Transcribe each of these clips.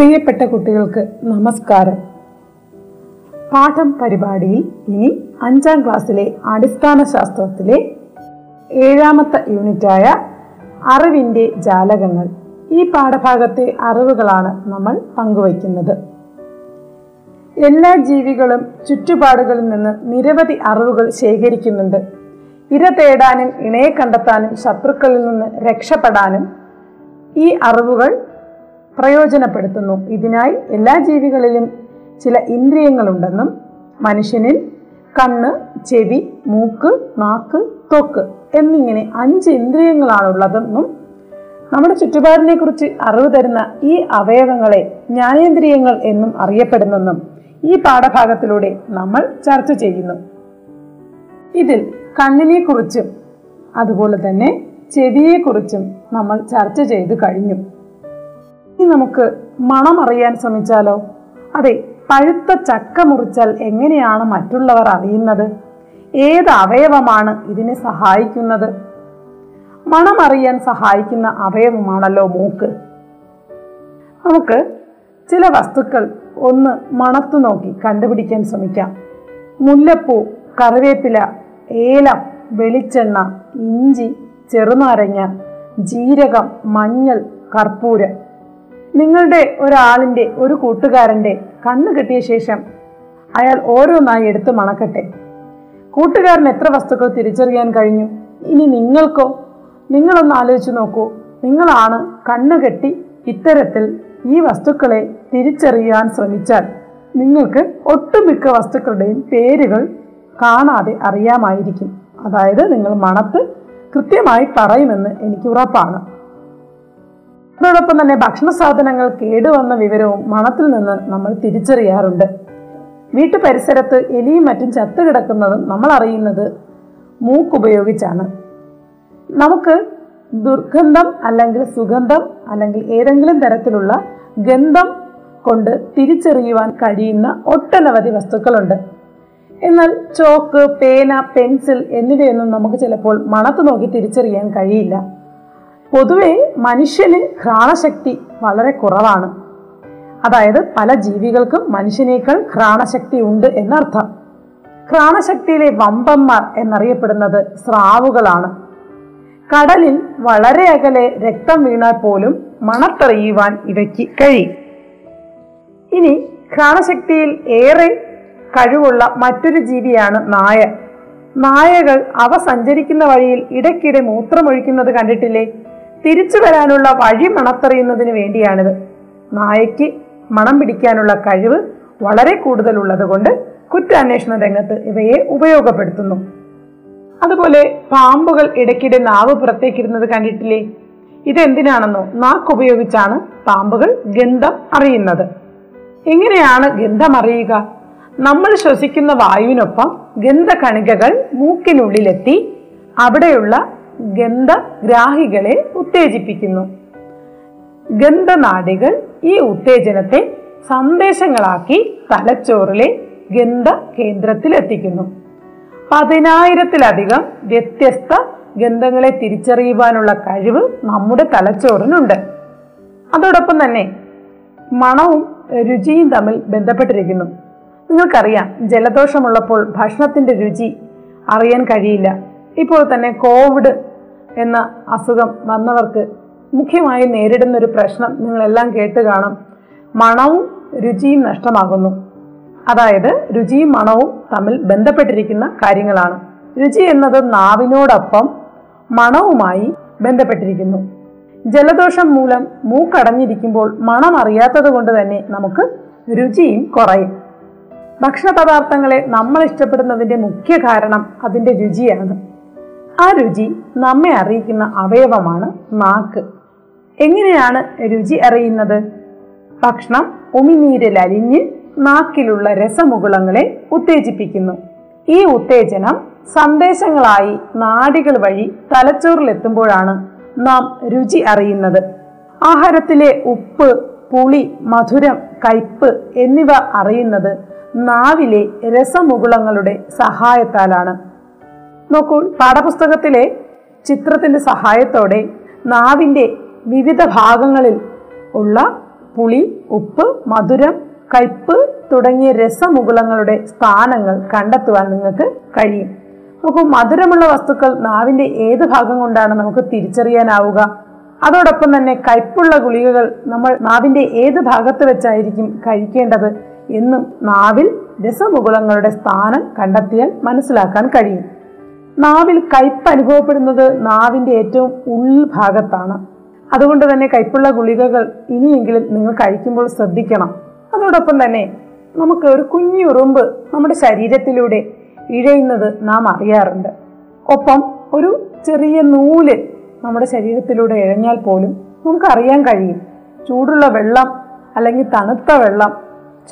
പ്രിയപ്പെട്ട കുട്ടികൾക്ക് നമസ്കാരം. പാഠം പരിപാടിയിൽ ഇനി അഞ്ചാം ക്ലാസ്സിലെ അടിസ്ഥാന ശാസ്ത്രത്തിലെ ഏഴാമത്തെ യൂണിറ്റായ അറിവിന്റെ ജാലകങ്ങൾ. ഈ പാഠഭാഗത്തെ അറിവുകളാണ് നമ്മൾ പങ്കുവയ്ക്കുന്നത്. എല്ലാ ജീവികളും ചുറ്റുപാടുകളിൽ നിന്ന് നിരവധി അറിവുകൾ ശേഖരിക്കുന്നുണ്ട്. ഇര തേടാനും ഇണയെ കണ്ടെത്താനും ശത്രുക്കളിൽ നിന്ന് രക്ഷപ്പെടാനും ഈ അറിവുകൾ പ്രയോജനപ്പെടുത്തുന്നു. ഇതിനായി എല്ലാ ജീവികളിലും ചില ഇന്ദ്രിയങ്ങളുണ്ടെന്നും മനുഷ്യനിൽ കണ്ണ് ചെവി മൂക്ക് നാക്ക് തൊക്ക് എന്നിങ്ങനെ അഞ്ച് ഇന്ദ്രിയങ്ങളാണുള്ളതെന്നും നമ്മുടെ ചുറ്റുപാടിനെ കുറിച്ച് അറിവ് തരുന്ന ഈ അവയവങ്ങളെ ജ്ഞാനേന്ദ്രിയങ്ങൾ എന്നും അറിയപ്പെടുന്നെന്നും ഈ പാഠഭാഗത്തിലൂടെ നമ്മൾ ചർച്ച ചെയ്യുന്നു. ഇതിൽ കണ്ണിനെ കുറിച്ചും അതുപോലെ തന്നെ ചെവിയെക്കുറിച്ചും നമ്മൾ ചർച്ച ചെയ്തു കഴിഞ്ഞു. ഇനി നമുക്ക് മണം അറിയാൻ ശ്രമിച്ചാലോ? അതെ പഴുത്ത ചക്ക മുറിച്ചാൽ എങ്ങനെയാണ് മറ്റുള്ളവർ അറിയുന്നത്? ഏത് അവയവമാണ് ഇതിനെ സഹായിക്കുന്നത്? മണം അറിയാൻ സഹായിക്കുന്ന അവയവമാണല്ലോ മൂക്ക്. നമുക്ക് ചില വസ്തുക്കൾ ഒന്ന് മണത്തു നോക്കി കണ്ടുപിടിക്കാൻ ശ്രമിക്കാം. മുല്ലപ്പൂ കറിവേപ്പില ഏലം വെളിച്ചെണ്ണ ഇഞ്ചി ചെറുനാരങ്ങ ജീരകം മഞ്ഞൾ കർപ്പൂരം. നിങ്ങളുടെ ഒരാളിന്റെ ഒരു കൂട്ടുകാരന്റെ കണ്ണ് കിട്ടിയ ശേഷം അയാൾ ഓരോന്നായി എടുത്ത് മണക്കട്ടെ. കൂട്ടുകാരൻ എത്ര വസ്തുക്കൾ തിരിച്ചറിയാൻ കഴിഞ്ഞു? ഇനി നിങ്ങൾക്കോ? നിങ്ങളൊന്ന് ആലോചിച്ചു നോക്കൂ. നിങ്ങളാണ് കണ്ണ് കെട്ടി ഇത്തരത്തിൽ ഈ വസ്തുക്കളെ തിരിച്ചറിയാൻ ശ്രമിച്ചാൽ നിങ്ങൾക്ക് ഒട്ടുമിക്ക വസ്തുക്കളുടെയും പേരുകൾ കാണാതെ അറിയാമായിരിക്കും. അതായത് നിങ്ങൾ മണത്ത് കൃത്യമായി പറയുമെന്ന് എനിക്ക് ഉറപ്പാണ്. അതോടൊപ്പം തന്നെ ഭക്ഷണ സാധനങ്ങൾ കേടുവന്ന വിവരവും മണത്തിൽ നിന്ന് നമ്മൾ തിരിച്ചറിയാറുണ്ട്. വീട്ടു പരിസരത്ത് എലിയും മറ്റും ചത്തു കിടക്കുന്നതും നമ്മൾ അറിയുന്നത് മൂക്കുപയോഗിച്ചാണ്. നമുക്ക് ദുർഗന്ധം അല്ലെങ്കിൽ സുഗന്ധം അല്ലെങ്കിൽ ഏതെങ്കിലും തരത്തിലുള്ള ഗന്ധം കൊണ്ട് തിരിച്ചറിയുവാൻ കഴിയുന്ന ഒട്ടനവധി വസ്തുക്കളുണ്ട്. എന്നാൽ ചോക്ക് പേന പെൻസിൽ എന്നിവയൊന്നും നമുക്ക് ചിലപ്പോൾ മണത്ത് നോക്കി തിരിച്ചറിയാൻ കഴിയില്ല. പൊതുവെ മനുഷ്യന് ഘ്രാണശക്തി വളരെ കുറവാണ്. അതായത് പല ജീവികൾക്കും മനുഷ്യനേക്കാൾ ഘ്രാണശക്തി ഉണ്ട് എന്നർത്ഥം. ഘ്രാണശക്തിയിലെ വമ്പന്മാർ എന്നറിയപ്പെടുന്നത് സ്രാവുകളാണ്. കടലിൽ വളരെ അകലെ രക്തം വീണാൽ പോലും മണത്തറിയുവാൻ ഇവയ്ക്ക് കഴിയും. ഇനി ഘ്രാണശക്തിയിൽ ഏറെ കഴിവുള്ള മറ്റൊരു ജീവിയാണ് നായ നായകൾ അവ സഞ്ചരിക്കുന്ന വഴിയിൽ ഇടയ്ക്കിടെ മൂത്രമൊഴിക്കുന്നത് കണ്ടിട്ടില്ലേ? തിരിച്ചു വരാനുള്ള വഴി മണത്തറിയുന്നതിന് വേണ്ടിയാണിത്. നായയ്ക്ക് മണം പിടിക്കാനുള്ള കഴിവ് വളരെ കൂടുതലുള്ളത് കൊണ്ട് കുറ്റാന്വേഷണ രംഗത്ത് ഇവയെ ഉപയോഗപ്പെടുത്തുന്നു. അതുപോലെ പാമ്പുകൾ ഇടയ്ക്കിടെ നാവ് പുറത്തേക്കിരുന്നത് കണ്ടിട്ടില്ലേ? ഇതെന്തിനാണെന്നോ നാക്ക് ഉപയോഗിച്ചാണ് പാമ്പുകൾ ഗന്ധം അറിയുന്നത്. എങ്ങനെയാണ് ഗന്ധം അറിയുക? നമ്മൾ ശ്വസിക്കുന്ന വായുവിനൊപ്പം ഗന്ധകണികകൾ മൂക്കിനുള്ളിലെത്തി അവിടെയുള്ള ഗന്ധഗ്രാഹികളെ ഉത്തേജിപ്പിക്കുന്നു. ഗന്ധനാടികൾ ഈ ഉത്തേജനത്തെ സന്ദേശങ്ങളാക്കി തലച്ചോറിലെ ഗന്ധ കേന്ദ്രത്തിലെത്തിക്കുന്നു പതിനായിരത്തിലധികം വ്യത്യസ്ത ഗന്ധങ്ങളെ തിരിച്ചറിയുവാനുള്ള കഴിവ് നമ്മുടെ തലച്ചോറിനുണ്ട്. അതോടൊപ്പം തന്നെ മണവും രുചിയും തമ്മിൽ ബന്ധപ്പെട്ടിരിക്കുന്നു. നിങ്ങൾക്കറിയാം ജലദോഷമുള്ളപ്പോൾ ഭക്ഷണത്തിന്റെ രുചി അറിയാൻ കഴിയില്ല. ഇപ്പോൾ തന്നെ കോവിഡ് എന്ന അസുഖം വന്നവർക്ക് മുഖ്യമായി നേരിടുന്ന ഒരു പ്രശ്നം നിങ്ങളെല്ലാം കേട്ട് കാണും. മണവും രുചിയും നഷ്ടമാകുന്നു. അതായത് രുചിയും മണവും തമ്മിൽ ബന്ധപ്പെട്ടിരിക്കുന്ന കാര്യങ്ങളാണ്. രുചി എന്നത് നാവിനോടൊപ്പം മണവുമായി ബന്ധപ്പെട്ടിരിക്കുന്നു. ജലദോഷം മൂലം മൂക്കടഞ്ഞിരിക്കുമ്പോൾ മണം അറിയാത്തത് കൊണ്ട് തന്നെ നമുക്ക് രുചിയും കുറയും. ഭക്ഷണ പദാർത്ഥങ്ങളെ നമ്മൾ ഇഷ്ടപ്പെടുന്നതിന്റെ മുഖ്യ കാരണം അതിന്റെ രുചിയാണ്. ആ രുചി നമ്മെ അറിയിക്കുന്ന അവയവമാണ് നാക്ക്. എങ്ങനെയാണ് രുചി അറിയുന്നത്? ഭക്ഷണം ഉമിനീരിൽ അലിഞ്ഞ് നാക്കിലുള്ള രസമുകുളങ്ങളെ ഉത്തേജിപ്പിക്കുന്നു. ഈ ഉത്തേജനം സന്ദേശങ്ങളായി നാടികൾ വഴി തലച്ചോറിലെത്തുമ്പോഴാണ് നാം രുചി അറിയുന്നത്. ആഹാരത്തിലെ ഉപ്പ് പുളി മധുരം കയ്പ് എന്നിവ അറിയുന്നത് നാവിലെ രസമുകുളങ്ങളുടെ സഹായത്താലാണ്. നോക്കൂ പാഠപുസ്തകത്തിലെ ചിത്രത്തിന്റെ സഹായത്തോടെ നാവിന്റെ വിവിധ ഭാഗങ്ങളിൽ ഉള്ള പുളി ഉപ്പ് മധുരം കയ്പ് തുടങ്ങിയ രസമുകുളങ്ങളുടെ സ്ഥാനങ്ങൾ കണ്ടെത്തുവാൻ നിങ്ങൾക്ക് കഴിയും. നോക്കൂ മധുരമുള്ള വസ്തുക്കൾ നാവിന്റെ ഏത് ഭാഗം കൊണ്ടാണ് നമുക്ക് തിരിച്ചറിയാനാവുക? അതോടൊപ്പം തന്നെ കയ്പുള്ള ഗുളികകൾ നമ്മൾ നാവിന്റെ ഏത് ഭാഗത്ത് വെച്ചായിരിക്കും കഴിക്കേണ്ടത് എന്നും നാവിൽ രസമുകുളങ്ങളുടെ സ്ഥാനം കണ്ടെത്തിയാൽ മനസ്സിലാക്കാൻ കഴിയും. നാവിൽ കയ്പ് അനുഭവപ്പെടുന്നത് നാവിന്റെ ഏറ്റവും ഉൾഭാഗത്താണ്. അതുകൊണ്ട് തന്നെ കയ്പുള്ള ഗുളികകൾ ഇനിയെങ്കിലും നിങ്ങൾ കഴിക്കുമ്പോൾ ശ്രദ്ധിക്കണം. അതോടൊപ്പം തന്നെ നമുക്ക് ഒരു കുഞ്ഞുറുമ്പ് നമ്മുടെ ശരീരത്തിലൂടെ ഇഴയുന്നത് നാം അറിയാറുണ്ട്. ഒപ്പം ഒരു ചെറിയ നൂൽ നമ്മുടെ ശരീരത്തിലൂടെ ഇഴഞ്ഞാൽ പോലും നമുക്ക് അറിയാൻ കഴിയും. ചൂടുള്ള വെള്ളം അല്ലെങ്കിൽ തണുത്ത വെള്ളം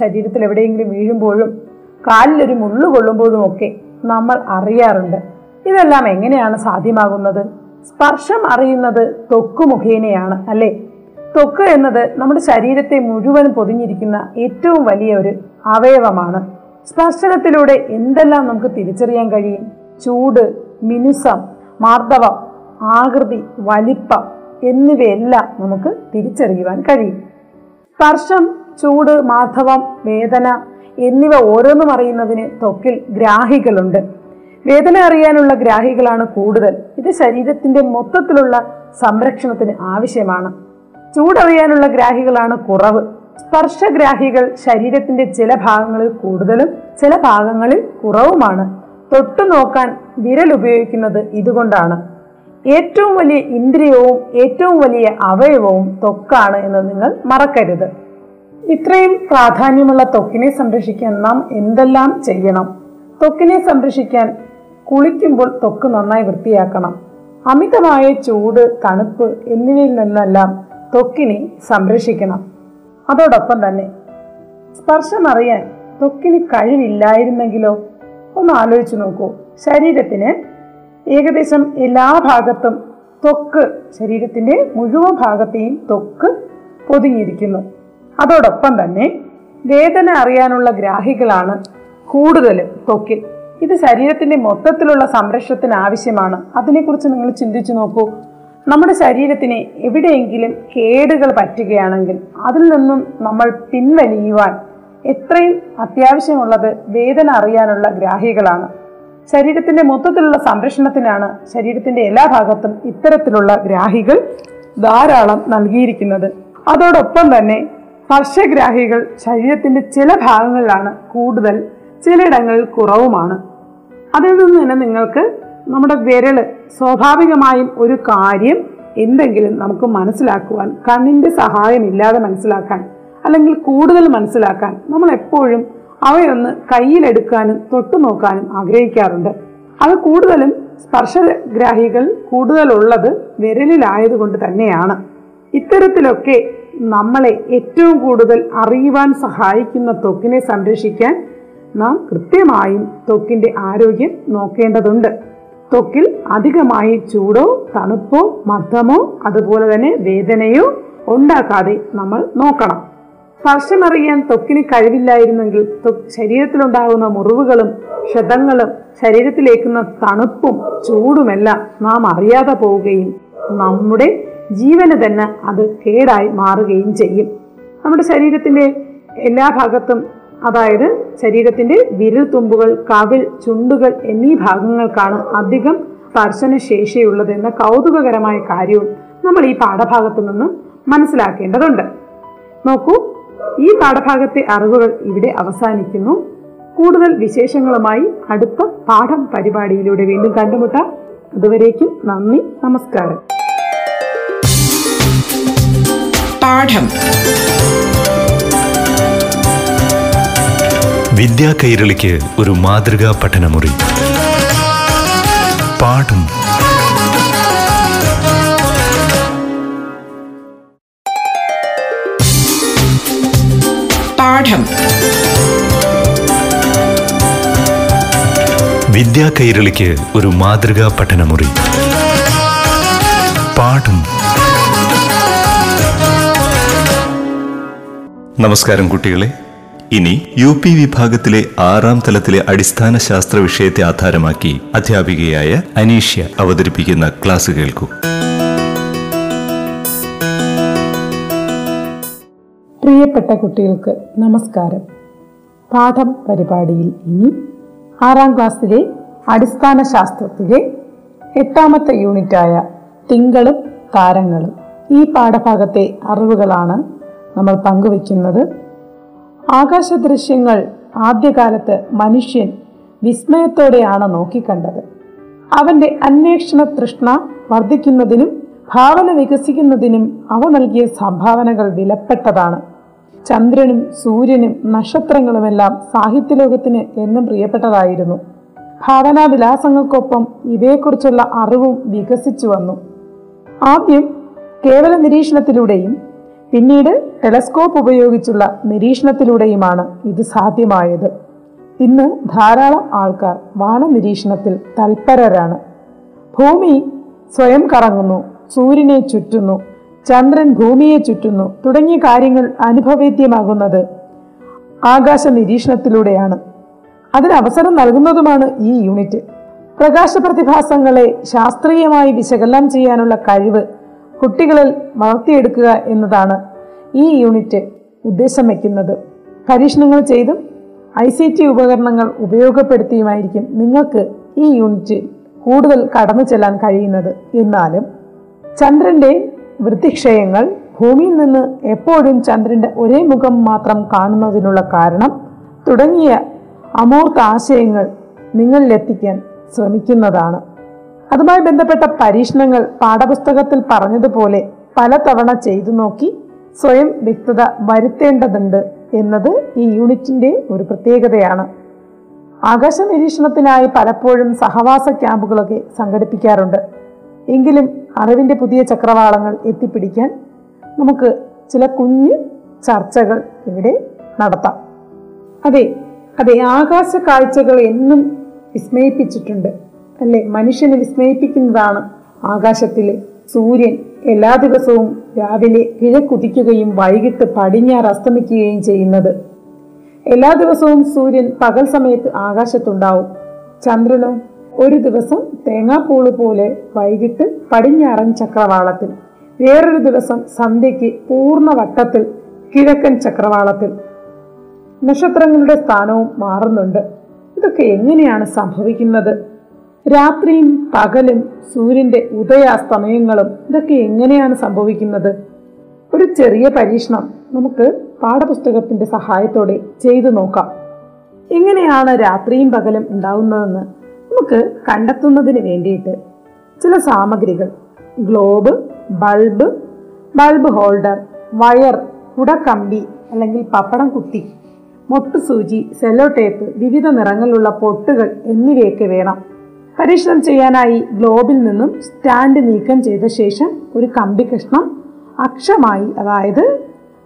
ശരീരത്തിൽ എവിടെയെങ്കിലും വീഴുമ്പോഴും കാലിലൊരു മുള്ളു കൊള്ളുമ്പോഴും ഒക്കെ നമ്മൾ അറിയാറുണ്ട്. ഇതെല്ലാം എങ്ങനെയാണ് സാധ്യമാകുന്നത്? സ്പർശം അറിയുന്നത് ത്വക്ക് മുഖേനയാണ് അല്ലേ? തൊക്ക് എന്നത് നമ്മുടെ ശരീരത്തെ മുഴുവൻ പൊതിഞ്ഞിരിക്കുന്ന ഏറ്റവും വലിയ ഒരു അവയവമാണ്. സ്പർശനത്തിലൂടെ എന്തെല്ലാം നമുക്ക് തിരിച്ചറിയാൻ കഴിയും? ചൂട് മിനുസം മാർദ്ദവം ആകൃതി വലിപ്പം എന്നിവയെല്ലാം നമുക്ക് തിരിച്ചറിയുവാൻ കഴിയും. സ്പർശം ചൂട് മാധവം വേദന എന്നിവ ഓരോന്നും അറിയുന്നതിന് തൊക്കിൽ ഗ്രാഹികളുണ്ട്. വേദന അറിയാനുള്ള ഗ്രാഹികളാണ് കൂടുതൽ. ഇത് ശരീരത്തിന്റെ മൊത്തത്തിലുള്ള സംരക്ഷണത്തിന് ആവശ്യമാണ്. ചൂടറിയാനുള്ള ഗ്രാഹികളാണ് കുറവ്. സ്പർശഗ്രാഹികൾ ശരീരത്തിന്റെ ചില ഭാഗങ്ങളിൽ കൂടുതലും ചില ഭാഗങ്ങളിൽ കുറവുമാണ്. തൊട്ടു നോക്കാൻ വിരൽ ഉപയോഗിക്കുന്നത് ഇതുകൊണ്ടാണ്. ഏറ്റവും വലിയ ഇന്ദ്രിയവും ഏറ്റവും വലിയ അവയവവും തൊക്കാണ് എന്ന് നിങ്ങൾ മറക്കരുത്. ഇത്രയും പ്രാധാന്യമുള്ള തൊക്കിനെ സംരക്ഷിക്കാൻ നാം എന്തെല്ലാം ചെയ്യണം? തൊക്കിനെ സംരക്ഷിക്കാൻ കുളിക്കുമ്പോൾ തൊക്ക് നന്നായി വൃത്തിയാക്കണം. അമിതമായ ചൂട് തണുപ്പ് എന്നിവയിൽ നിന്നെല്ലാം ത്വക്കിനെ സംരക്ഷിക്കണം. അതോടൊപ്പം തന്നെ സ്പർശം അറിയാൻ ത്വക്കിന് കഴിവില്ലായിരുന്നെങ്കിലോ? ഒന്ന് ആലോചിച്ചു നോക്കൂ. ശരീരത്തിന് ഏകദേശം എല്ലാ ഭാഗത്തും ത്വക്ക് ശരീരത്തിന്റെ മുഴുവൻ ഭാഗത്തെയും ത്വക്ക് പൊതിഞ്ഞിരിക്കുന്നു. അതോടൊപ്പം തന്നെ വേദന അറിയാനുള്ള ഗ്രാഹികളാണ് കൂടുതലും ത്വക്കിൽ ഇത് ശരീരത്തിന്റെ മൊത്തത്തിലുള്ള സംരക്ഷണത്തിന് ആവശ്യമാണ്. അതിനെക്കുറിച്ച് നിങ്ങൾ ചിന്തിച്ചു നോക്കൂ. നമ്മുടെ ശരീരത്തിന് എവിടെയെങ്കിലും കേടുകൾ പറ്റുകയാണെങ്കിൽ അതിൽ നിന്നും നമ്മൾ പിൻവലിയുവാൻ എത്രയും അത്യാവശ്യമുള്ളത് വേദന അറിയാനുള്ള ഗ്രാഹികളാണ്. ശരീരത്തിന്റെ മൊത്തത്തിലുള്ള സംരക്ഷണത്തിനാണ് ശരീരത്തിന്റെ എല്ലാ ഭാഗത്തും ഇത്തരത്തിലുള്ള ഗ്രാഹികൾ ധാരാളം നൽകിയിരിക്കുന്നത്. അതോടൊപ്പം തന്നെ സ്പർശഗ്രാഹികൾ ശരീരത്തിന്റെ ചില ഭാഗങ്ങളിലാണ് കൂടുതൽ ചിലയിടങ്ങളിൽ കുറവുമാണ്. അതിൽ നിന്ന് തന്നെ നിങ്ങൾക്ക് നമ്മുടെ വിരൽ സ്വാഭാവികമായും ഒരു കാര്യം എന്തെങ്കിലും നമുക്ക് മനസ്സിലാക്കുവാൻ കണ്ണിന്റെ സഹായമില്ലാതെ മനസ്സിലാക്കാൻ അല്ലെങ്കിൽ കൂടുതൽ മനസ്സിലാക്കാൻ നമ്മൾ എപ്പോഴും അവയൊന്ന് കയ്യിലെടുക്കാനും തൊട്ടു നോക്കാനും ആഗ്രഹിക്കാറുണ്ട്. അത് കൂടുതലും സ്പർശഗ്രാഹികൾ കൂടുതലുള്ളത് വിരലിലായതുകൊണ്ട് തന്നെയാണ്. ഇത്തരത്തിലൊക്കെ നമ്മളെ ഏറ്റവും കൂടുതൽ അറിയുവാൻ സഹായിക്കുന്ന ത്വക്കിനെ സംരക്ഷിക്കാൻ നാം കൃത്യമായും ത്വക്കിന്റെ ആരോഗ്യം നോക്കേണ്ടതുണ്ട്. ത്വക്കിൽ അധികമായി ചൂടോ തണുപ്പോ മർദ്ദമോ അതുപോലെ തന്നെ വേദനയോ ഉണ്ടാക്കാതെ നമ്മൾ നോക്കണം. സ്പർശമറിയാൻ ത്വക്കിന് കഴിവില്ലായിരുന്നെങ്കിൽ ശരീരത്തിലുണ്ടാകുന്ന മുറിവുകളും ക്ഷതങ്ങളും ശരീരത്തിലേക്കുന്ന തണുപ്പും ചൂടുമെല്ലാം നാം അറിയാതെ പോവുകയും നമ്മുടെ ജീവന് തന്നെ അത് കേടായി മാറുകയും ചെയ്യും. നമ്മുടെ ശരീരത്തിന്റെ എല്ലാ ഭാഗത്തും അതായത് ശരീരത്തിന്റെ വിരൽ തുമ്പുകൾ ചുണ്ടുകൾ എന്നീ ഭാഗങ്ങൾക്കാണ് അധികം സ്പർശന ശേഷിയുള്ളത് എന്ന കൗതുകകരമായ കാര്യവും നമ്മൾ ഈ പാഠഭാഗത്തു നിന്ന് മനസ്സിലാക്കേണ്ടതുണ്ട്. നോക്കൂ ഈ പാഠഭാഗത്തെ അറിവുകൾ ഇവിടെ അവസാനിക്കുന്നു. കൂടുതൽ വിശേഷങ്ങളുമായി അടുത്ത പാഠം പരിപാടിയിലൂടെ വീണ്ടും കണ്ടുമുട്ടാം. അതുവരേക്കും നന്ദി നമസ്കാരം. പാഠം. വിദ്യാ കൈരളിക്ക് ഒരു മാതൃകാ പഠനമുറി. പാഠം. പാഠം. വിദ്യാ കൈരളിക്ക് ഒരു മാതൃകാ പഠനമുറി. പാഠം. നമസ്കാരം കുട്ടികളെ. ഇനി യു പി വിഭാഗത്തിലെ ആറാം തലത്തിലെ അടിസ്ഥാന ശാസ്ത്ര വിഷയത്തെ ആധാരമാക്കി അധ്യാപികയായ അനീഷ്യ അവതരിപ്പിക്കുന്ന ക്ലാസ് കേൾക്കൂ. പ്രിയപ്പെട്ട കുട്ടികൾക്ക് നമസ്കാരം. പാഠം പരിപാടിയിൽ ഇനി ആറാം ക്ലാസ്സിലെ അടിസ്ഥാന ശാസ്ത്രത്തിലെ എട്ടാമത്തെ യൂണിറ്റായ തിങ്കളും താരങ്ങളും ഈ പാഠഭാഗത്തെ അറിവുകളാണ് നമ്മൾ പങ്കുവയ്ക്കുന്നത്. ആകാശ ദൃശ്യങ്ങൾ ആദ്യകാലത്ത് മനുഷ്യൻ വിസ്മയത്തോടെയാണ് നോക്കിക്കണ്ടത്. അവന്റെ അന്വേഷണ തൃഷ്ണ വർദ്ധിക്കുന്നതിനും ഭാവന വികസിക്കുന്നതിനും അവ നൽകിയ സംഭാവനകൾ വിലപ്പെട്ടതാണ്. ചന്ദ്രനും സൂര്യനും നക്ഷത്രങ്ങളുമെല്ലാം സാഹിത്യലോകത്തിന് എന്നും പ്രിയപ്പെട്ടതായിരുന്നു. ഭാവനാവിലാസങ്ങൾക്കൊപ്പം ഇവയെക്കുറിച്ചുള്ള അറിവും വികസിച്ചു വന്നു ആദ്യം കേവല നിരീക്ഷണത്തിലൂടെയും പിന്നീട് ടെലസ്കോപ്പ് ഉപയോഗിച്ചുള്ള നിരീക്ഷണത്തിലൂടെയുമാണ് ഇത് സാധ്യമായത്. ഇന്ന് ധാരാളം ആൾക്കാർ വാനനിരീക്ഷണത്തിൽ തൽപരരാണ്. ഭൂമി സ്വയം കറങ്ങുന്നു സൂര്യനെ ചുറ്റുന്നു ചന്ദ്രൻ ഭൂമിയെ ചുറ്റുന്നു തുടങ്ങിയ കാര്യങ്ങൾ അനുഭവേദ്യമാകുന്നത് ആകാശ നിരീക്ഷണത്തിലൂടെയാണ് അതിന് അവസരം നൽകുന്നതുമാണ് ഈ യൂണിറ്റ്. പ്രകാശ പ്രതിഭാസങ്ങളെ ശാസ്ത്രീയമായി വിശകലനം ചെയ്യാനുള്ള കഴിവ് കുട്ടികളിൽ വളർത്തിയെടുക്കുക എന്നതാണ് ഈ യൂണിറ്റ് ഉദ്ദേശം വയ്ക്കുന്നത് പരീക്ഷണങ്ങൾ ചെയ്തും ഐ സി ടി ഉപകരണങ്ങൾ ഉപയോഗപ്പെടുത്തിയുമായിരിക്കും നിങ്ങൾക്ക് ഈ യൂണിറ്റ് കൂടുതൽ കടന്നു ചെല്ലാൻ കഴിയുന്നത്. എന്നാലും ചന്ദ്രന്റെ വൃത്തിക്ഷയങ്ങൾ ഭൂമിയിൽ നിന്ന് എപ്പോഴും ചന്ദ്രന്റെ ഒരേ മുഖം മാത്രം കാണുന്നതിനുള്ള കാരണം തുടങ്ങിയ അമൂർത്ത ആശയങ്ങൾ നിങ്ങളിലെത്തിക്കാൻ ശ്രമിക്കുന്നതാണ്. അതുമായി ബന്ധപ്പെട്ട പരീക്ഷണങ്ങൾ പാഠപുസ്തകത്തിൽ പറഞ്ഞതുപോലെ പലതവണ ചെയ്തു നോക്കി സ്വയം വ്യക്തത വരുത്തേണ്ടതുണ്ട് എന്നത് ഈ യൂണിറ്റിന്റെ ഒരു പ്രത്യേകതയാണ്. ആകാശ നിരീക്ഷണത്തിനായി പലപ്പോഴും സഹവാസ ക്യാമ്പുകളൊക്കെ സംഘടിപ്പിക്കാറുണ്ട്. എങ്കിലും അറിവിന്റെ പുതിയ ചക്രവാളങ്ങൾ എത്തിപ്പിടിക്കാൻ നമുക്ക് ചില കുഞ്ഞു ചർച്ചകൾ ഇവിടെ നടത്താം. അതെ അതെ ആകാശ കാഴ്ചകൾ എന്നും വിസ്മയിപ്പിച്ചിട്ടുണ്ട്. അല്ലെ? മനുഷ്യനെ വിസ്മയിപ്പിക്കുന്നതാണ് ആകാശത്തിലെ സൂര്യൻ. എല്ലാ ദിവസവും രാവിലെ കിഴക്കുതിക്കുകയും വൈകിട്ട് പടിഞ്ഞാറ് അസ്തമിക്കുകയും ചെയ്യുന്നത്. എല്ലാ ദിവസവും സൂര്യൻ പകൽ സമയത്ത് ആകാശത്തുണ്ടാവും. ചന്ദ്രനോ? ഒരു ദിവസം തേങ്ങാപ്പൂൾ പോലെ വൈകിട്ട് പടിഞ്ഞാറൻ ചക്രവാളത്തിൽ. വേറൊരു ദിവസം സന്ധ്യയ്ക്ക് പൂർണ വട്ടത്തിൽ കിഴക്കൻ ചക്രവാളത്തിൽ. നക്ഷത്രങ്ങളുടെ സ്ഥാനവും മാറുന്നുണ്ട്. ഇതൊക്കെ എങ്ങനെയാണ് സംഭവിക്കുന്നത്? രാത്രിയും പകലും സൂര്യന്റെ ഉദയാസ്തമയങ്ങളും ഇതൊക്കെ എങ്ങനെയാണ് സംഭവിക്കുന്നത്? ഒരു ചെറിയ പരീക്ഷണം നമുക്ക് പാഠപുസ്തകത്തിന്റെ സഹായത്തോടെ ചെയ്തു നോക്കാം. എങ്ങനെയാണ് രാത്രിയും പകലും ഉണ്ടാവുന്നതെന്ന് നമുക്ക് കണ്ടെത്തുന്നതിന് വേണ്ടിയിട്ട് ചില സാമഗ്രികൾ globe bulb bulb holder wire കുടക്കമ്പി അല്ലെങ്കിൽ പപ്പടം കുത്തി മൊട്ടുസൂചി സെല്ലോ ടേപ്പ് വിവിധ നിറങ്ങളിലുള്ള പൊട്ടുകൾ എന്നിവയൊക്കെ വേണം. പരീക്ഷണം ചെയ്യാനായി ഗ്ലോബിൽ നിന്നും സ്റ്റാൻഡ് നീക്കം ചെയ്ത ശേഷം ഒരു കമ്പി കഷ്ണം അക്ഷമായി അതായത്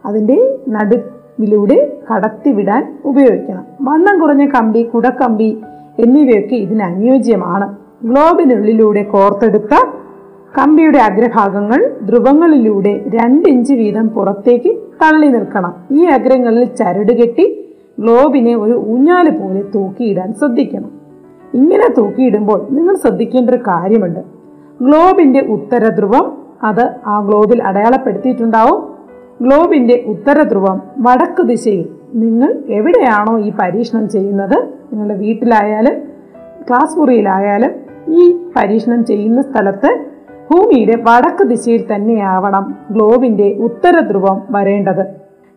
അതിന്റെ നടുവിലൂടെ കടത്തിവിടാൻ ഉപയോഗിക്കണം. വണ്ണം കുറഞ്ഞ കമ്പി കുടക്കമ്പി എന്നിവയൊക്കെ ഇതിന് അനുയോജ്യമാണ്. ഗ്ലോബിനുള്ളിലൂടെ കോർത്തെടുത്ത കമ്പിയുടെ അഗ്രഭാഗങ്ങൾ ധ്രുവങ്ങളിലൂടെ രണ്ട് ഇഞ്ച് വീതം പുറത്തേക്ക് തള്ളി നിൽക്കണം. ഈ അഗ്രങ്ങളിൽ ചരട് കെട്ടി ഗ്ലോബിനെ ഒരു ഊഞ്ഞാൽ പോലെ തൂക്കിയിടാൻ ശ്രദ്ധിക്കണം. ഇങ്ങനെ തൂക്കിയിടുമ്പോൾ നിങ്ങൾ ശ്രദ്ധിക്കേണ്ട ഒരു കാര്യമുണ്ട്. ഗ്ലോബിന്റെ ഉത്തര ധ്രുവം അത് ആ ഗ്ലോബിൽ അടയാളപ്പെടുത്തിയിട്ടുണ്ടാവും. ഗ്ലോബിന്റെ ഉത്തര ധ്രുവം വടക്ക് ദിശയിൽ നിങ്ങൾ എവിടെയാണോ ഈ പരീക്ഷണം ചെയ്യുന്നത് നിങ്ങളുടെ വീട്ടിലായാലും ക്ലാസ് മുറിയിലായാലും ഈ പരീക്ഷണം ചെയ്യുന്ന സ്ഥലത്ത് ഭൂമിയുടെ വടക്ക് ദിശയിൽ തന്നെയാവണം ഗ്ലോബിന്റെ ഉത്തര ധ്രുവം വരേണ്ടത്.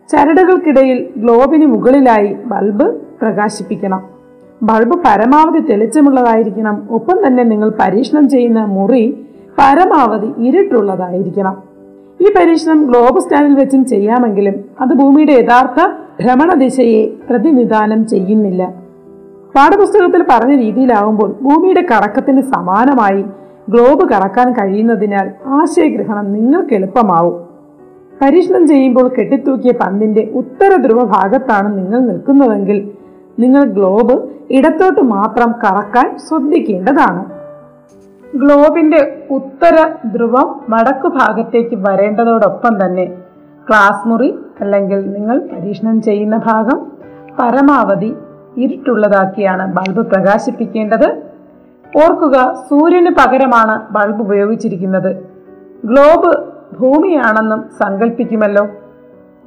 ചരടുകൾക്കിടയിൽ ഗ്ലോബിന് മുകളിലായി ബൾബ് പ്രകാശിപ്പിക്കണം. ബൾബ് പരമാവധി തെളിച്ചമുള്ളതായിരിക്കണം. ഒപ്പം തന്നെ നിങ്ങൾ പരീക്ഷണം ചെയ്യുന്ന മുറി പരമാവധി ഇരുട്ടുള്ളതായിരിക്കണം. ഈ പരീക്ഷണം ഗ്ലോബ് സ്റ്റാൻഡിൽ വെച്ചും ചെയ്യാമെങ്കിലും അത് ഭൂമിയുടെ യഥാർത്ഥ ഭ്രമണ ദിശയെ പ്രതിനിധാനം ചെയ്യുന്നില്ല. പാഠപുസ്തകത്തിൽ പറഞ്ഞ രീതിയിലാവുമ്പോൾ ഭൂമിയുടെ കറക്കത്തിന് സമാനമായി ഗ്ലോബ് കറക്കാൻ കഴിയുന്നതിനാൽ ആശയഗ്രഹണം നിങ്ങൾക്ക് എളുപ്പമാവും. പരീക്ഷണം ചെയ്യുമ്പോൾ കെട്ടിത്തൂക്കിയ പന്തിന്റെ ഉത്തര ധ്രുവ ഭാഗത്താണ് നിങ്ങൾ നിൽക്കുന്നതെങ്കിൽ നിങ്ങൾ ഗ്ലോബ് ഇടത്തോട്ട് മാത്രം കറക്കാൻ ശ്രദ്ധിക്കേണ്ടതാണ്. ഗ്ലോബിന്റെ ഉത്തര ധ്രുവം വടക്കു ഭാഗത്തേക്ക് വരേണ്ടതോടൊപ്പം തന്നെ ക്ലാസ് മുറി അല്ലെങ്കിൽ നിങ്ങൾ പരീക്ഷണം ചെയ്യുന്ന ഭാഗം പരമാവധി ഇരുട്ടുള്ളതാക്കിയാണ് ബൾബ് പ്രകാശിപ്പിക്കേണ്ടത്. ഓർക്കുക സൂര്യന് പകരമാണ് ബൾബ് ഉപയോഗിച്ചിരിക്കുന്നത്. ഗ്ലോബ് ഭൂമിയാണെന്നും സങ്കല്പിക്കുമല്ലോ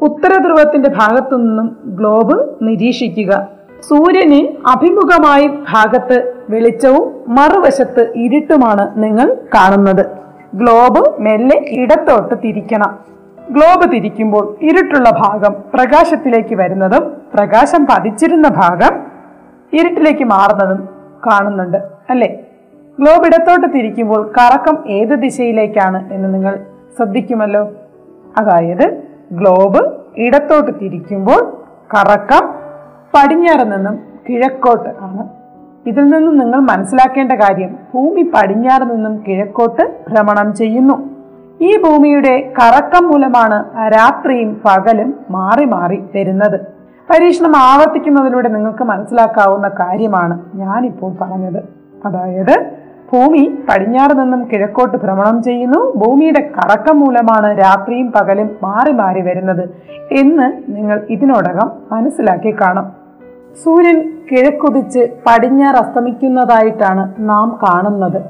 ഉത്തരധ്രുവത്തിന്റെ ഭാഗത്തു നിന്നും ഗ്ലോബ് നിരീക്ഷിക്കുക. സൂര്യന് അഭിമുഖമായി ഭാഗത്ത് വെളിച്ചവും മറുവശത്ത് ഇരുട്ടുമാണ് നിങ്ങൾ കാണുന്നത്. ഗ്ലോബ് മെല്ലെ ഇടത്തോട്ട് തിരിക്കണം. ഗ്ലോബ് തിരിക്കുമ്പോൾ ഇരുട്ടുള്ള ഭാഗം പ്രകാശത്തിലേക്ക് വരുന്നതും പ്രകാശം പതിച്ചിരുന്ന ഭാഗം ഇരുട്ടിലേക്ക് മാറുന്നതും കാണുന്നുണ്ട് അല്ലേ? ഗ്ലോബ് ഇടത്തോട്ട് തിരിക്കുമ്പോൾ കറക്കം ഏത് ദിശയിലേക്കാണ് എന്ന് നിങ്ങൾ ശ്രദ്ധിക്കുമല്ലോ? അതായത് ഗ്ലോബ് ഇടത്തോട്ട് തിരിക്കുമ്പോൾ കറക്കം പടിഞ്ഞാറ് നിന്നും കിഴക്കോട്ട് ആണ്. ഇതിൽ നിന്നും നിങ്ങൾ മനസ്സിലാക്കേണ്ട കാര്യം ഭൂമി പടിഞ്ഞാറ് നിന്നും കിഴക്കോട്ട് ഭ്രമണം ചെയ്യുന്നു. ഈ ഭൂമിയുടെ കറക്കം മൂലമാണ് രാത്രിയും പകലും മാറി മാറി വരുന്നത്. പരീക്ഷണം ആവർത്തിക്കുന്നതിലൂടെ നിങ്ങൾക്ക് മനസ്സിലാക്കാവുന്ന കാര്യമാണ് ഞാനിപ്പോൾ പറഞ്ഞത്. അതായത് ഭൂമി പടിഞ്ഞാറ് നിന്നും കിഴക്കോട്ട് ഭ്രമണം ചെയ്യുന്നു. ഭൂമിയുടെ കറക്കം മൂലമാണ് രാത്രിയും പകലും മാറി മാറി വരുന്നത് എന്ന് നിങ്ങൾ ഇതിനോടകം മനസ്സിലാക്കി കാണും. സൂര്യൻ കിഴക്കുതിച്ച് പടിഞ്ഞാറ് അസ്തമിക്കുന്നതായിട്ടാണ് നാം കാണുന്നത്.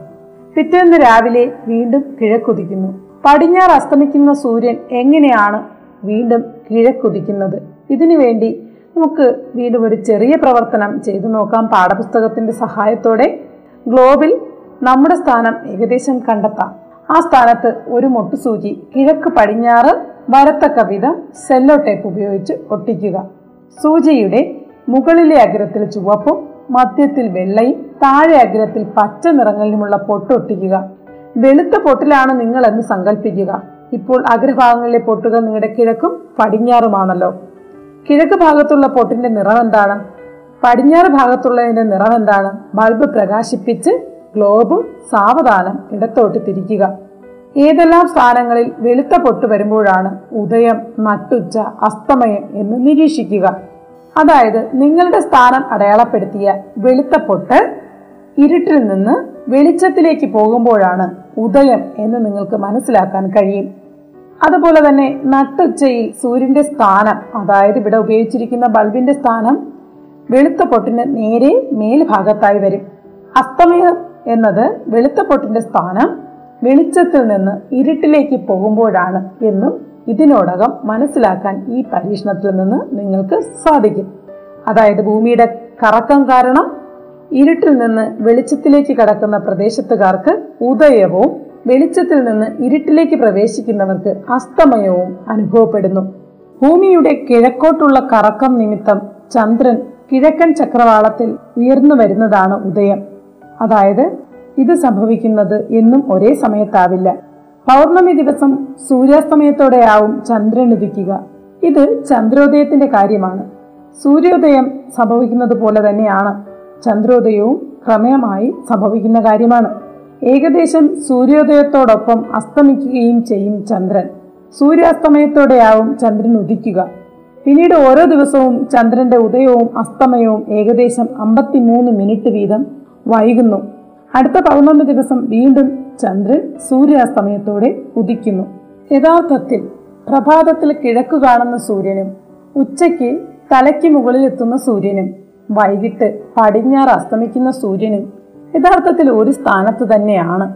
പിറ്റേന്ന് രാവിലെ വീണ്ടും കിഴക്കുതിക്കുന്നു പടിഞ്ഞാറ് അസ്തമിക്കുന്ന സൂര്യൻ എങ്ങനെയാണ് വീണ്ടും കിഴക്കുതിക്കുന്നത് ഇതിനു വേണ്ടി നമുക്ക് വീണ്ടും ഒരു ചെറിയ പ്രവർത്തനം ചെയ്തു നോക്കാം പാഠപുസ്തകത്തിന്റെ സഹായത്തോടെ. ഗ്ലോബിൽ നമ്മുടെ സ്ഥാനം ഏകദേശം കണ്ടെത്താം. ആ സ്ഥാനത്ത് ഒരു മൊട്ടുസൂചി കിഴക്ക് പടിഞ്ഞാറ് വരത്തക്ക വിധം സെല്ലോ ടേപ്പ് ഉപയോഗിച്ച് ഒട്ടിക്കുക. സൂചിയുടെ മുകളിലെ അഗ്രത്തിൽ ചുവപ്പും മധ്യത്തിൽ വെള്ളയും താഴെ അഗ്രത്തിൽ പച്ച നിറങ്ങളിലുമുള്ള പൊട്ടൊട്ടിക്കുക വെളുത്ത പൊട്ടിലാണ് നിങ്ങൾ എന്ന് സങ്കല്പിക്കുക ഇപ്പോൾ അഗ്രഭാഗങ്ങളിലെ പൊട്ടുകൾ നിങ്ങളുടെ കിഴക്കും പടിഞ്ഞാറുമാണല്ലോ. കിഴക്ക് ഭാഗത്തുള്ള പൊട്ടിന്റെ നിറം എന്താണ് പടിഞ്ഞാറ് ഭാഗത്തുള്ളതിന്റെ നിറം എന്താണ് ബൾബ് പ്രകാശിപ്പിച്ച് ഗ്ലോബും സാവധാനം ഇടത്തോട്ട് തിരിക്കുക. ഏതെല്ലാം സ്ഥാനങ്ങളിൽ വെളുത്ത പൊട്ട് വരുമ്പോഴാണ് ഉദയം നട്ടുച്ച അസ്തമയം എന്ന് നിരീക്ഷിക്കുക. അതായത് നിങ്ങളുടെ സ്ഥാനം അടയാളപ്പെടുത്തിയ വെളുത്ത പൊട്ട് ഇരുട്ടിൽ നിന്ന് വെളിച്ചത്തിലേക്ക് പോകുമ്പോഴാണ് ഉദയം എന്ന് നിങ്ങൾക്ക് മനസ്സിലാക്കാൻ കഴിയും. അതുപോലെ തന്നെ നട്ടുച്ചയിൽ സൂര്യന്റെ സ്ഥാനം അതായത് ഇവിടെ ഉപയോഗിച്ചിരിക്കുന്ന ബൾബിന്റെ സ്ഥാനം വെളുത്ത പൊട്ടിന് നേരെ മേൽഭാഗത്തായി വരും. അസ്തമയം എന്നത് വെളുത്ത പൊട്ടിന്റെ സ്ഥാനം വെളിച്ചത്തിൽ നിന്ന് ഇരുട്ടിലേക്ക് പോകുമ്പോഴാണ് എന്നും ഇതിനോടകം മനസ്സിലാക്കാൻ ഈ പരീക്ഷണത്തിൽ നിന്ന് നിങ്ങൾക്ക് സാധിക്കും. അതായത് ഭൂമിയുടെ കറക്കം കാരണം ഇരുട്ടിൽ നിന്ന് വെളിച്ചത്തിലേക്ക് കടക്കുന്ന പ്രദേശത്തുകാർക്ക് ഉദയവും വെളിച്ചത്തിൽ നിന്ന് ഇരുട്ടിലേക്ക് പ്രവേശിക്കുന്നവർക്ക് അസ്തമയവും അനുഭവപ്പെടുന്നു. ഭൂമിയുടെ കിഴക്കോട്ടുള്ള കറക്കം നിമിത്തം ചന്ദ്രൻ കിഴക്കൻ ചക്രവാളത്തിൽ ഉയർന്നു വരുന്നതാണ് ഉദയം. അതായത് ഇത് സംഭവിക്കുന്നത് എന്നും ഒരേ സമയത്താവില്ല. പൗർണമി ദിവസം സൂര്യാസ്തമയത്തോടെയാവും ചന്ദ്രൻ ഉദിക്കുക. ഇത് ചന്ദ്രോദയത്തിന്റെ കാര്യമാണ്. സൂര്യോദയം സംഭവിക്കുന്നത് പോലെ തന്നെയാണ് ചന്ദ്രോദയവും ക്രമേയമായി സംഭവിക്കുന്ന കാര്യമാണ്. ഏകദേശം സൂര്യോദയത്തോടൊപ്പം അസ്തമിക്കുകയും ചെയ്യും ചന്ദ്രൻ. സൂര്യാസ്തമയത്തോടെയാവും ചന്ദ്രൻ ഉദിക്കുക. പിന്നീട് ഓരോ ദിവസവും ചന്ദ്രന്റെ ഉദയവും അസ്തമയവും ഏകദേശം അമ്പത്തിമൂന്ന് മിനിറ്റ് വീതം വൈകുന്നു. അടുത്ത പൗർണമി ദിവസം വീണ്ടും ചന്ദ്രൻ സൂര്യാസ്തമയത്തോടെ ഉദിക്കുന്നു. യഥാർത്ഥത്തിൽ പ്രഭാതത്തിൽ കിഴക്ക് കാണുന്ന സൂര്യനും ഉച്ചയ്ക്ക് തലയ്ക്ക് മുകളിൽ എത്തുന്ന സൂര്യനും വൈകിട്ട് പടിഞ്ഞാറ് അസ്തമിക്കുന്ന സൂര്യനും യഥാർത്ഥത്തിൽ ഒരു സ്ഥാനത്ത് തന്നെയാണ്.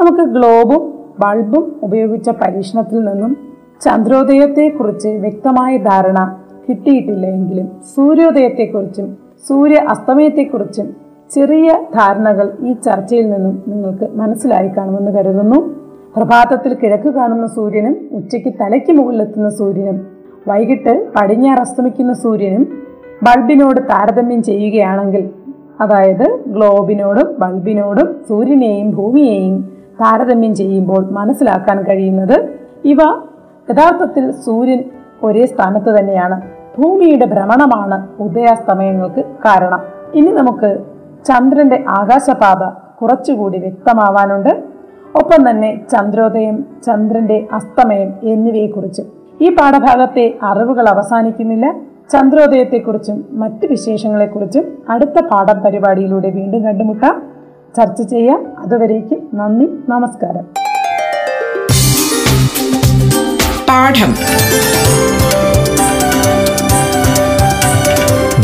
നമുക്ക് ഗ്ലോബും ബൾബും ഉപയോഗിച്ച പരീക്ഷണത്തിൽ നിന്നും ചന്ദ്രോദയത്തെക്കുറിച്ച് വ്യക്തമായ ധാരണ കിട്ടിയിട്ടില്ല എങ്കിലും സൂര്യോദയത്തെക്കുറിച്ചും സൂര്യ അസ്തമയത്തെക്കുറിച്ചും ചെറിയ ധാരണകൾ ഈ ചർച്ചയിൽ നിന്നും നിങ്ങൾക്ക് മനസ്സിലായി കാണുമെന്ന് കരുതുന്നു. പ്രഭാതത്തിൽ കിഴക്ക് കാണുന്ന സൂര്യനും ഉച്ചയ്ക്ക് തലയ്ക്ക് മുകളിലെത്തുന്ന സൂര്യനും വൈകിട്ട് പടിഞ്ഞാറ് അസ്തമിക്കുന്ന സൂര്യനും ബൾബിനോട് താരതമ്യം ചെയ്യുകയാണെങ്കിൽ അതായത് ഗ്ലോബിനോടും ബൾബിനോടും സൂര്യനെയും ഭൂമിയെയും താരതമ്യം ചെയ്യുമ്പോൾ മനസ്സിലാക്കാൻ കഴിയുന്നത് ഇവ യഥാർത്ഥത്തിൽ സൂര്യൻ ഒരേ സ്ഥാനത്ത് തന്നെയാണ്. ഭൂമിയുടെ ഭ്രമണമാണ് ഉദയാസ്തമയങ്ങൾക്ക് കാരണം. ഇനി നമുക്ക് ചന്ദ്രന്റെ ആകാശപാത കുറച്ചുകൂടി വ്യക്തമാവാനുണ്ട്. ഒപ്പം തന്നെ ചന്ദ്രോദയം ചന്ദ്രന്റെ അസ്തമയം എന്നിവയെക്കുറിച്ചും. ഈ പാഠഭാഗത്തെ അറിവുകൾ അവസാനിക്കുന്നില്ല. ചന്ദ്രോദയത്തെക്കുറിച്ചും മറ്റ് വിശേഷങ്ങളെക്കുറിച്ചും അടുത്ത പാഠം പരിപാടിയിലൂടെ വീണ്ടും കണ്ടുമുട്ടാം. ചർച്ച ചെയ്യാം. അതുവരേക്ക് നന്ദി നമസ്കാരം. പാഠം.